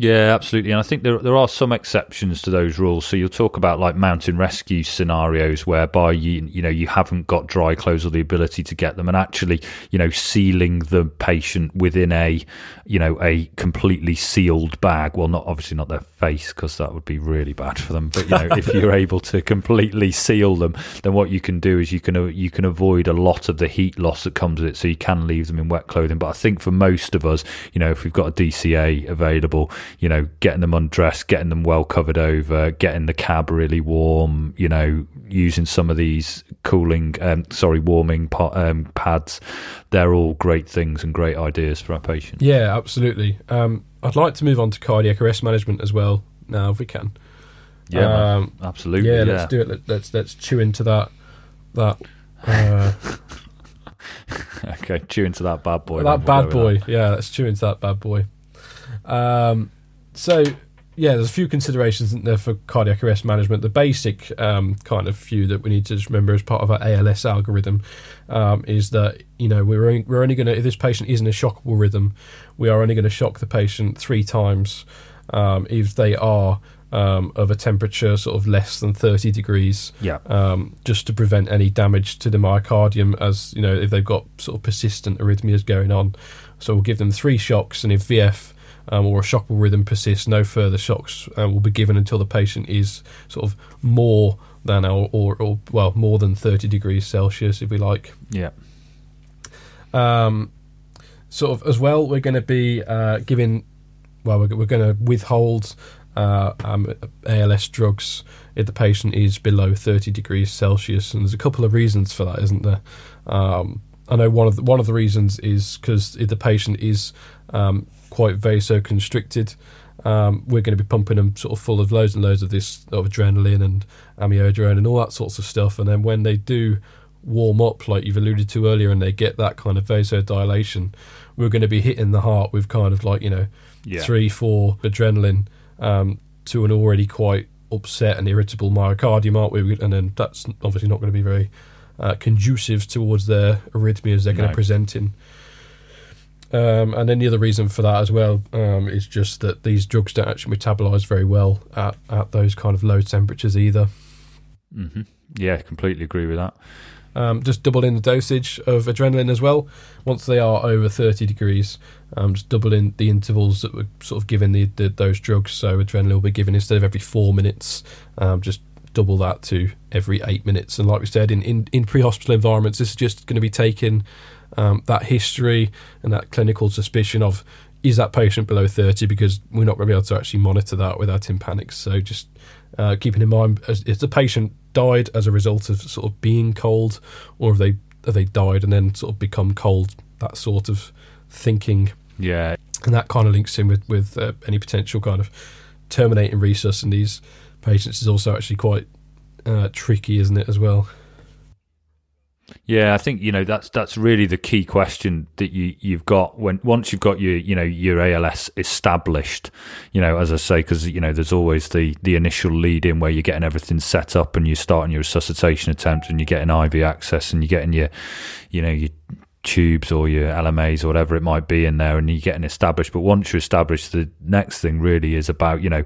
Yeah, absolutely. And I think there there are some exceptions to those rules. So you'll talk about like mountain rescue scenarios whereby you you know you haven't got dry clothes or the ability to get them, and actually you know sealing the patient within a you know a completely sealed bag. Well, not obviously not their face because that would be really bad for them. But you know if you're able to completely seal them, then what you can do is you can you can avoid a lot of the heat loss that comes with it. So you can leave them in wet clothing. But I think for most of us, you know, if we've got a DCA available you know, getting them undressed, getting them well covered over, getting the cab really warm, you know, using some of these cooling, um, sorry, warming um, pads. They're all great things and great ideas for our patients. Yeah, absolutely. Um, I'd like to move on to cardiac arrest management as well now, if we can. Yeah, um, absolutely. Yeah, yeah, let's do it. Let, us let's chew into that that. Uh, okay, chew into that bad boy. that bad boy. Yeah, let's chew into that bad boy. Um, so yeah, there's a few considerations in there for cardiac arrest management. The basic um, kind of few that we need to just remember as part of our ALS algorithm um, is that you know we're only, we're only going to if this patient is in a shockable rhythm, we are only going to shock the patient three times um, if they are um, of a temperature sort of less than 30 degrees. Yeah. Um, just to prevent any damage to the myocardium, as you know, if they've got sort of persistent arrhythmias going on. So we'll give them three shocks, and if VF um, or a shockable rhythm persists, no further shocks uh, will be given until the patient is sort of more than or, or, or well more than 30 degrees Celsius, if we like. Yeah. Um, sort of as well, we're going to be uh, giving. Well, we're, we're going to withhold uh, um, ALS drugs if the patient is below 30 degrees Celsius, and there's a couple of reasons for that, isn't there? Um, I know one of the, one of the reasons is because if the patient is um, quite vasoconstricted, um, we're going to be pumping them sort of full of loads and loads of this of adrenaline and amiodarone and all that sorts of stuff, and then when they do warm up, like you've alluded to earlier, and they get that kind of vasodilation, we're going to be hitting the heart with kind of like you know Yeah. three, four adrenaline um, to an already quite upset and irritable myocardium, aren't we? And then that's obviously not going to be very uh, conducive towards their arrhythmias they're going to present in. Um, and then the other reason for that as well um, is just that these drugs don't actually metabolize very well at, at those kind of low temperatures either. Hmm Yeah, completely agree with that. Um, just double in the dosage of adrenaline as well. Once they are over 30 degrees, um, just double in the intervals that we're sort of giving the, the, those drugs. So adrenaline will be given instead of every four minutes, um, just double that to every eight minutes. And like we said, in, in, in pre-hospital environments, this is just going to be taking um, that history and that clinical suspicion of is that patient below 30 because we're not going to be able to actually monitor that without tympanics. So just uh, keeping in mind, as, is the patient died as a result of sort of being cold, or have they have they died and then sort of become cold? That sort of thinking, Yeah, and that kind of links in with with uh, any potential kind of terminating resus in these patients is also actually quite uh, tricky, isn't it? As well. Yeah, I think you know that's that's really the key question that you you've got when once you've got your you know your ALS established, you know as I say because you know there's always the the initial lead in where you're getting everything set up and you're starting your resuscitation attempt and you're getting IV access and you're getting your you know your tubes or your LMAs or whatever it might be in there and you're getting established. But once you're established, the next thing really is about you know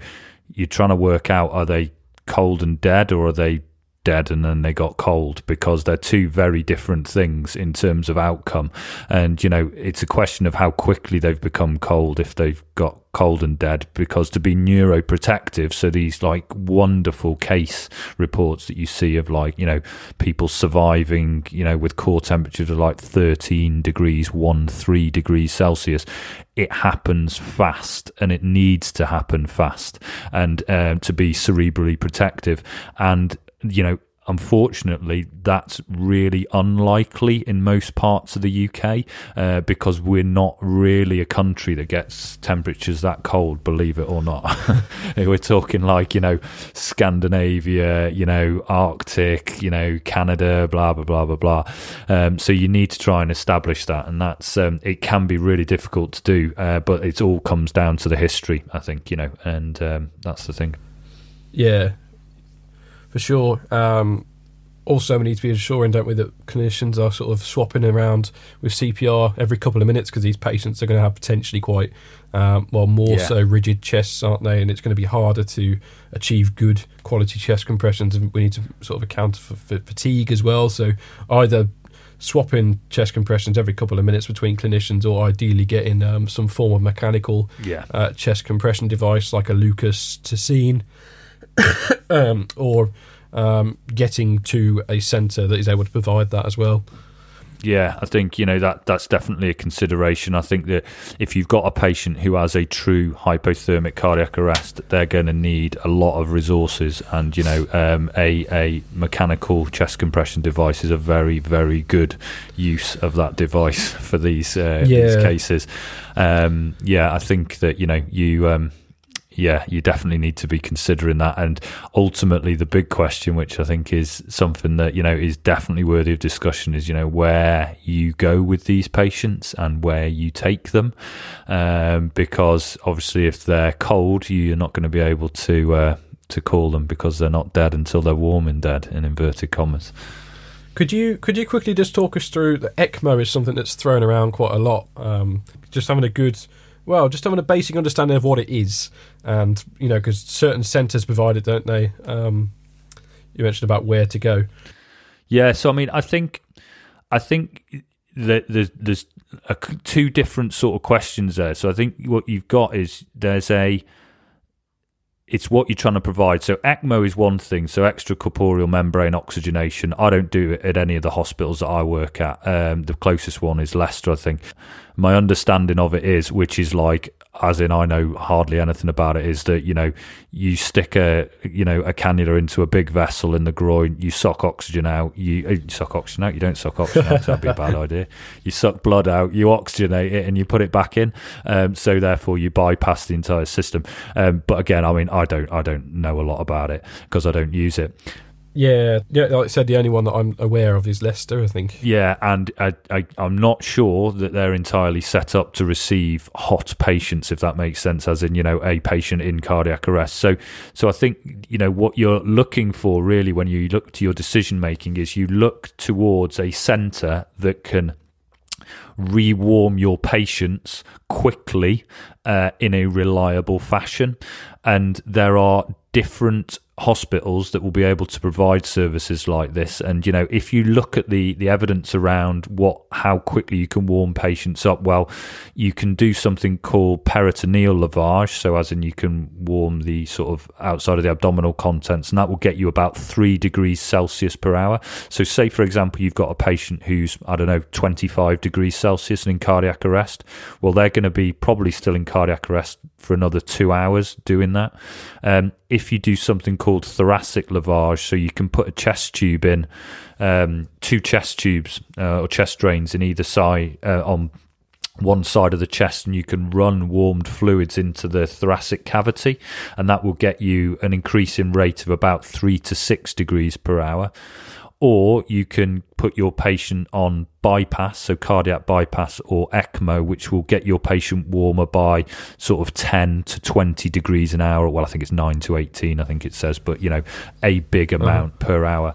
you're trying to work out are they cold and dead or are they dead and then they got cold because they're two very different things in terms of outcome. And you know it's a question of how quickly they've become cold if they've got cold and dead because to be neuroprotective so these like wonderful case reports that you see of like you know people surviving you know with core temperatures of like 13 degrees 1 3 degrees celsius it happens fast and it needs to happen fast and um, to be cerebrally protective. And you know unfortunately that's really unlikely in most parts of the UK uh, because we're not really a country that gets temperatures that cold believe it or not. We're talking like you know Scandinavia you know Arctic you know Canada blah blah blah blah blah. Um, so you need to try and establish that and that's um, it can be really difficult to do uh, but it all comes down to the history I think you know and um, that's the thing. Yeah, for sure. Um, also, we need to be ensuring, don't we, that clinicians are sort of swapping around with CPR every couple of minutes because these patients are going to have potentially quite, um, well, more Yeah. so rigid chests, aren't they? And it's going to be harder to achieve good quality chest compressions. And we need to sort of account for, for fatigue as well. So either swapping chest compressions every couple of minutes between clinicians or ideally getting um, some form of mechanical yeah uh, chest compression device like a Lucas Tessine, um, or um, getting to a centre that is able to provide that as well. Yeah, I think you know that that's definitely a consideration. I think that if you've got a patient who has a true hypothermic cardiac arrest, they're going to need a lot of resources, and you know, um, a a mechanical chest compression device is a very very good use of that device for these uh, these cases. Um, yeah, I think that you know you. Um, yeah, you definitely need to be considering that. And ultimately, the big question, which I think is something that you know is definitely worthy of discussion, is you know where you go with these patients and where you take them, um, because obviously, if they're cold, you're not going to be able to uh, to call them because they're not dead until they're warm and dead in inverted commas. Could you could you quickly just talk us through the ECMO is something that's thrown around quite a lot. Um, just having a good well, just having a basic understanding of what it is, and you know, because certain centres provide it, don't they? Um, you mentioned about where to go. Yeah, so I mean, I think, I think that there's there's a, two different sort of questions there. So I think what you've got is there's a it's what you're trying to provide. So ECMO is one thing. So extracorporeal membrane oxygenation. I don't do it at any of the hospitals that I work at. Um, the closest one is Leicester, I think. My understanding of it is, which is like as in I know hardly anything about it, is that you know you stick a you know a cannula into a big vessel in the groin, you suck oxygen out, you, uh, you suck oxygen out, you don't suck oxygen out, that'd be a bad idea. You suck blood out, you oxygenate it, and you put it back in. Um, so therefore, you bypass the entire system. Um, but again, I mean, I don't I don't know a lot about it because I don't use it. Yeah, yeah. Like I said, the only one that I'm aware of is Leicester. I think. Yeah, and I, I, I'm not sure that they're entirely set up to receive hot patients, if that makes sense. As in, you know, a patient in cardiac arrest. So, so I think you know what you're looking for really when you look to your decision making is you look towards a centre that can rewarm your patients quickly uh, in a reliable fashion. And there are different hospitals that will be able to provide services like this. And you know if you look at the the evidence around what how quickly you can warm patients up well you can do something called peritoneal lavage. So as in you can warm the sort of outside of the abdominal contents and that will get you about 3 degrees celsius per hour. So say for example you've got a patient who's i don't know 25 degrees celsius and in cardiac arrest. Well they're going to be probably still in cardiac arrest for another 2 hours doing that. Um, if you do something called thoracic lavage, so you can put a chest tube in, um, two chest tubes uh, or chest drains in either side uh, on one side of the chest and you can run warmed fluids into the thoracic cavity and that will get you an increase in rate of about 3 to 6 degrees per hour or you can put your patient on bypass, so cardiac bypass or ECMO, which will get your patient warmer by sort of 10 to 20 degrees an hour. Well, I think it's 9 to 18, I think it says, but you know, a big uh-huh. amount uh-huh. per hour.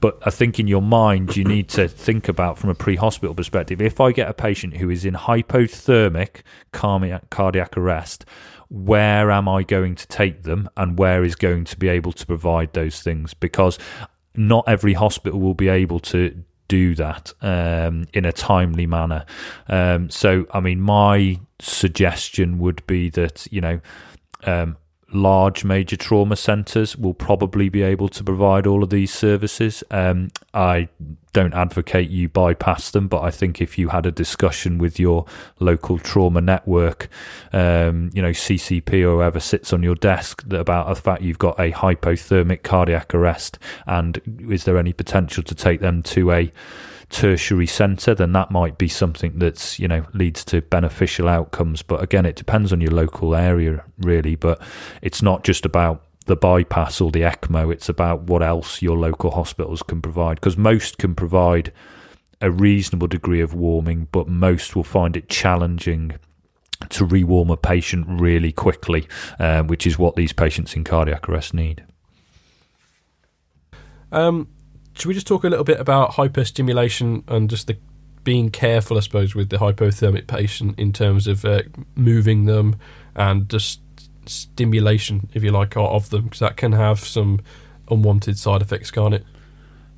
But I think in your mind, you need to think about from a pre hospital perspective if I get a patient who is in hypothermic cardiac arrest, where am I going to take them and where is going to be able to provide those things? Because not every hospital will be able to do that um, in a timely manner. Um, so, I mean, my suggestion would be that you know um, large major trauma centres will probably be able to provide all of these services. Um, I don't advocate you bypass them, but I think if you had a discussion with your local trauma network, um, you know, CCP or whoever sits on your desk about the fact you've got a hypothermic cardiac arrest and is there any potential to take them to a tertiary centre, then that might be something that's you know leads to beneficial outcomes. But again, it depends on your local area really. But it's not just about the bypass or the ECMO. It's about what else your local hospitals can provide because most can provide a reasonable degree of warming, but most will find it challenging to rewarm a patient really quickly, um, which is what these patients in cardiac arrest need. Um, should we just talk a little bit about hyperstimulation and just the being careful, I suppose, with the hypothermic patient in terms of uh, moving them and just stimulation, if you like, of them, because that can have some unwanted side effects, can't it?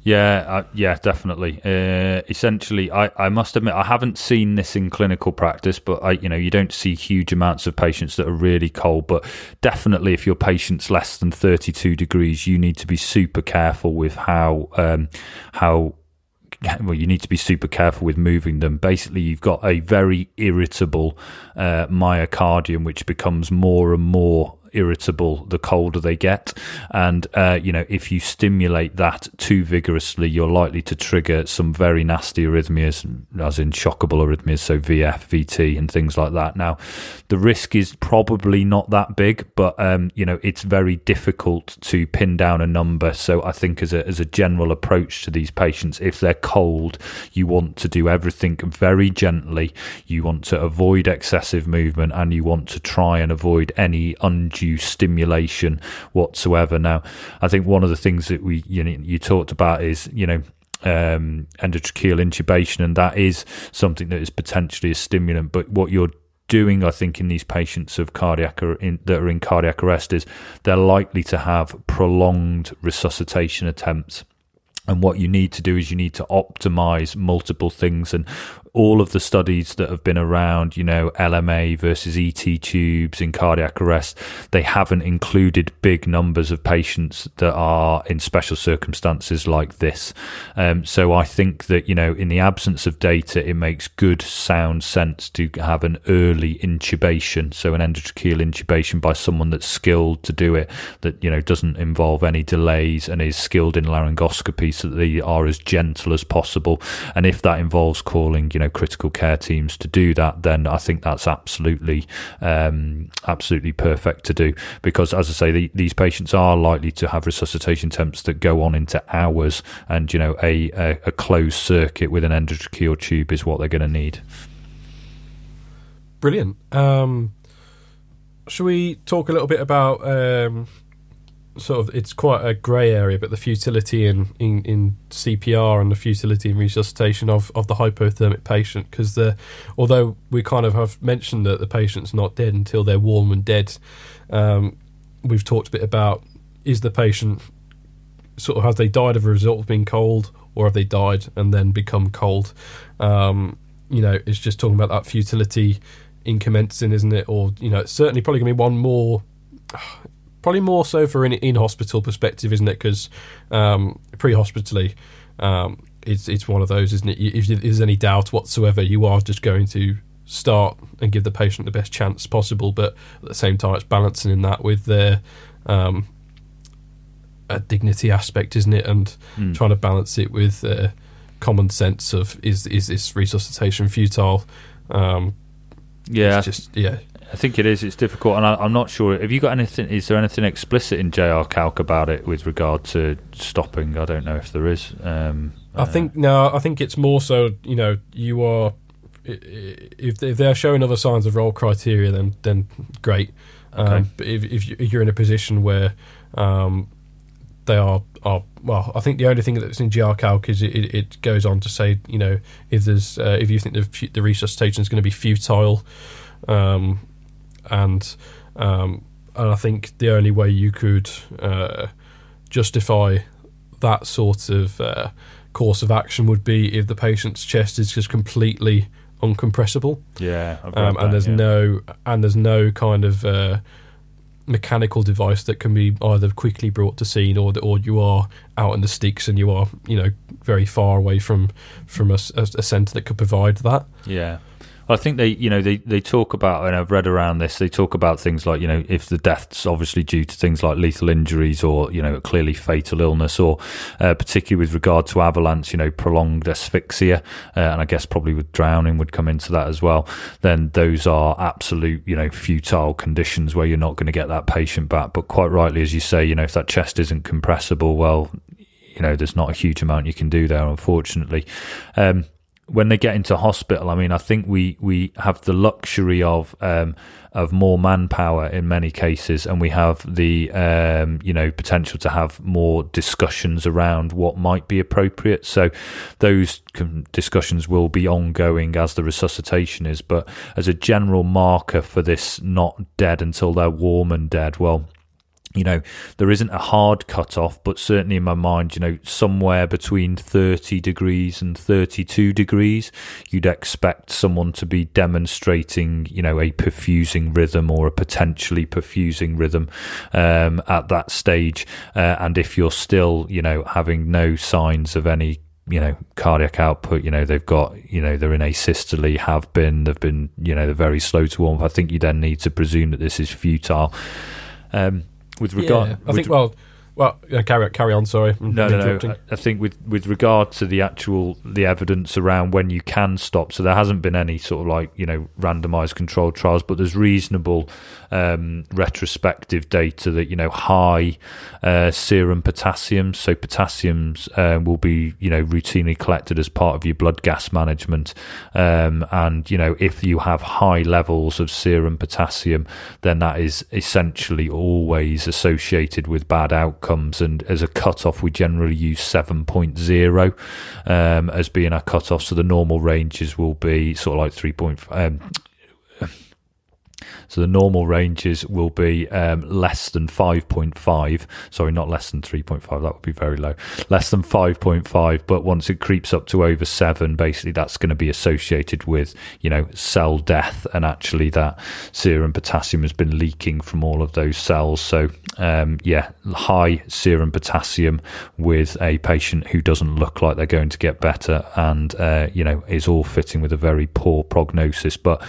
Yeah, uh, yeah, definitely. Uh, essentially, I, I must admit I haven't seen this in clinical practice, but I, you know, you don't see huge amounts of patients that are really cold. But definitely, if your patient's less than thirty-two degrees, you need to be super careful with how um, how well, you need to be super careful with moving them. Basically, you've got a very irritable uh, myocardium, which becomes more and more irritable the colder they get. And, uh, you know, if you stimulate that too vigorously, you're likely to trigger some very nasty arrhythmias, as in shockable arrhythmias, so VF, VT, and things like that. Now, the risk is probably not that big, but, um, you know, it's very difficult to pin down a number. So I think as a, as a general approach to these patients, if they're cold, you want to do everything very gently. You want to avoid excessive movement and you want to try and avoid any undue stimulation whatsoever. Now, I think one of the things that we you know, you talked about is you know um, endotracheal intubation, and that is something that is potentially a stimulant. But what you're doing, I think, in these patients of cardiac in, that are in cardiac arrest is they're likely to have prolonged resuscitation attempts. And what you need to do is you need to optimize multiple things. And all of the studies that have been around, you know, LMA versus ET tubes in cardiac arrest, they haven't included big numbers of patients that are in special circumstances like this. Um, so I think that, you know, in the absence of data, it makes good sound sense to have an early intubation. So an endotracheal intubation by someone that's skilled to do it, that, you know, doesn't involve any delays and is skilled in laryngoscopy so that they are as gentle as possible. And if that involves calling, you know, critical care teams to do that, then I think that's absolutely um, absolutely perfect to do because, as I say, the, these patients are likely to have resuscitation temps that go on into hours, and you know, a a, a closed circuit with an endotracheal tube is what they're going to need. Brilliant. Um, should we talk a little bit about um, sort of it's quite a grey area, but the futility in, in, in CPR and the futility in resuscitation of, of the hypothermic patient, because the although we kind of have mentioned that the patient's not dead until they're warm and dead, um, we've talked a bit about is the patient sort of have they died as a result of being cold, or have they died and then become cold? Um, you know, it's just talking about that futility in commencing, isn't it? Or you know, it's certainly probably going to be one more probably more so for an in hospital perspective, isn't it? Because um, pre hospitally, um, it's it's one of those, isn't it? If there's any doubt whatsoever, you are just going to start and give the patient the best chance possible, but at the same time, it's balancing in that with their um, a dignity aspect, isn't it? And mm. trying to balance it with uh, common sense of is is this resuscitation futile? Um, yeah, just yeah. I think it is. It's difficult, and I, am not sure. Have you got anything? Is there anything explicit in JRCALC about it with regard to stopping? I don't know if there is. Um, I uh, think no. I think it's more so. You know, you are if if they're showing other signs of ROLE criteria, then then great. Okay. Um, but if, if you're in a position where um, they are are well, I think the only thing that's in JRCALC is it, it goes on to say, you know, if there's uh, if you think the the resuscitation is going to be futile, um, and um, and I think the only way you could uh, justify that sort of uh, course of action would be if the patient's chest is just completely uncompressible. Yeah, um, and that, there's yeah. no and there's no kind of uh, mechanical device that can be either quickly brought to scene or or you are out in the sticks and you are you know very far away from from a, a, a centre that could provide that. Yeah. I think they, you know, they, they talk about, and I've read around this, they talk about things like, you know, if the death's obviously due to things like lethal injuries or, you know, clearly fatal illness, or uh, particularly with regard to avalanche, you know, prolonged asphyxia, uh, and I guess probably with drowning would come into that as well, then those are absolute, you know, futile conditions where you're not going to get that patient back. But quite rightly, as you say, you know, if that chest isn't compressible, well, you know, there's not a huge amount you can do there, unfortunately. Um, when they get into hospital, I mean, I think we, we have the luxury of um, of more manpower in many cases, and we have the um, you know potential to have more discussions around what might be appropriate. So those discussions will be ongoing as the resuscitation is. But as a general marker for this, not dead until they're warm and dead. Well, you know, there isn't a hard cut off, but certainly in my mind, you know, somewhere between 30 degrees and 32 degrees, you'd expect someone to be demonstrating, you know, a perfusing rhythm or a potentially perfusing rhythm um, at that stage. Uh, and if you're still, you know, having no signs of any you know cardiac output you know they've got you know they're in asystole have been they've been you know they're very slow to warm up i think you then need to presume that this is futile Um, with regard, yeah, I with think well, well, yeah, carry carry on. Sorry, I'm no, no, no. I think with with regard to the actual the evidence around when you can stop, so there hasn't been any sort of like you know randomized controlled trials, but there's reasonable um, retrospective data that you know high uh, serum potassium, so potassiums uh, will be you know routinely collected as part of your blood gas management, um, and you know if you have high levels of serum potassium, then that is essentially always associated with bad outcomes. Comes and as a cutoff, we generally use 7.0 um, as being our cutoff. So the normal ranges will be sort of like 3.5. Um, so the normal ranges will be um, less than 5.5. Sorry, not less than 3.5. That would be very low. Less than 5.5. But once it creeps up to over seven, basically that's going to be associated with you know cell death, and actually that serum potassium has been leaking from all of those cells. So um, yeah, high serum potassium with a patient who doesn't look like they're going to get better, and uh, you know is all fitting with a very poor prognosis, but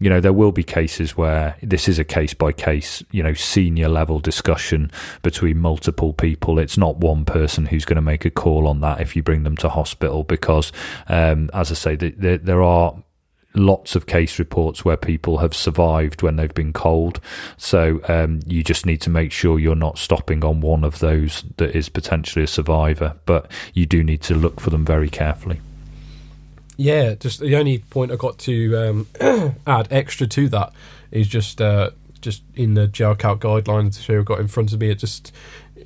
you know there will be cases where this is a case by case you know senior level discussion between multiple people it's not one person who's going to make a call on that if you bring them to hospital because um, as i say there, there are lots of case reports where people have survived when they've been cold. So um, you just need to make sure you're not stopping on one of those that is potentially a survivor, but you do need to look for them very carefully. Yeah, just the only point I got to um, add extra to that is just uh, just in the JRCALC guidelines that I've got in front of me. It just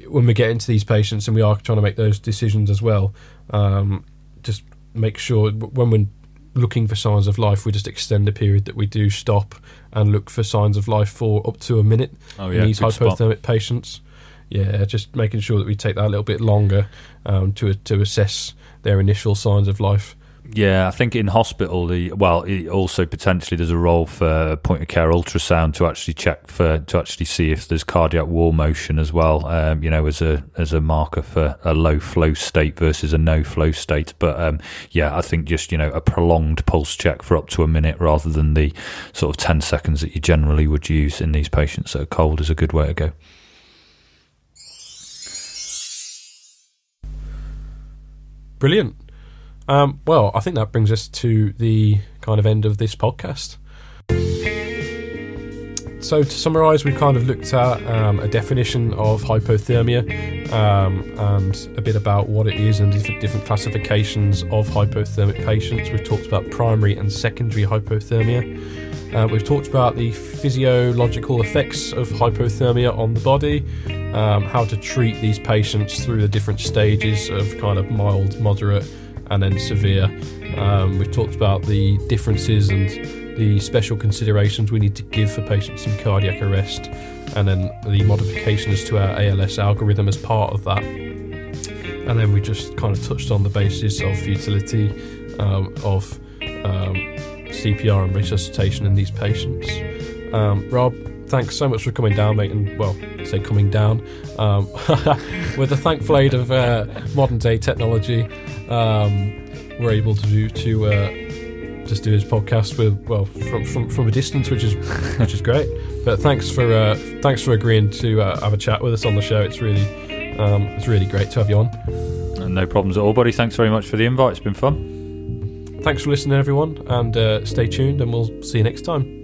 when we get into these patients and we are trying to make those decisions as well, um, just make sure when we're looking for signs of life, we just extend the period that we do stop and look for signs of life for up to a minute Oh yeah, in these hypothermic patients. Yeah, just making sure that we take that a little bit longer um, to to assess their initial signs of life. Yeah, I think in hospital, the well, also potentially there's a role for point of care ultrasound to actually check for to actually see if there's cardiac wall motion as well. Um, you know, as a as a marker for a low flow state versus a no flow state. But um, yeah, I think just you know a prolonged pulse check for up to a minute rather than the sort of ten seconds that you generally would use in these patients that are cold is a good way to go. Brilliant. Um, well, I think that brings us to the kind of end of this podcast. So, to summarise, we've kind of looked at um, a definition of hypothermia um, and a bit about what it is and different, classifications of hypothermic patients. We've talked about primary and secondary hypothermia. Uh, we've talked about the physiological effects of hypothermia on the body, um, how to treat these patients through the different stages of kind of mild, moderate, and then severe. Um, we've talked about the differences and the special considerations we need to give for patients in cardiac arrest, and then the modifications to our ALS algorithm as part of that. And then we just kind of touched on the basis of utility um, of um, CPR and resuscitation in these patients. Um, Rob, thanks so much for coming down, mate, and well, say coming down um, with the thankful aid of uh, modern day technology. Um, we're able to do to uh, just do this podcast with well from, from from a distance, which is which is great. But thanks for uh, thanks for agreeing to uh, have a chat with us on the show. It's really um, it's really great to have you on. And no problems at all, buddy. Thanks very much for the invite. It's been fun. Thanks for listening, everyone, and uh, stay tuned. And we'll see you next time.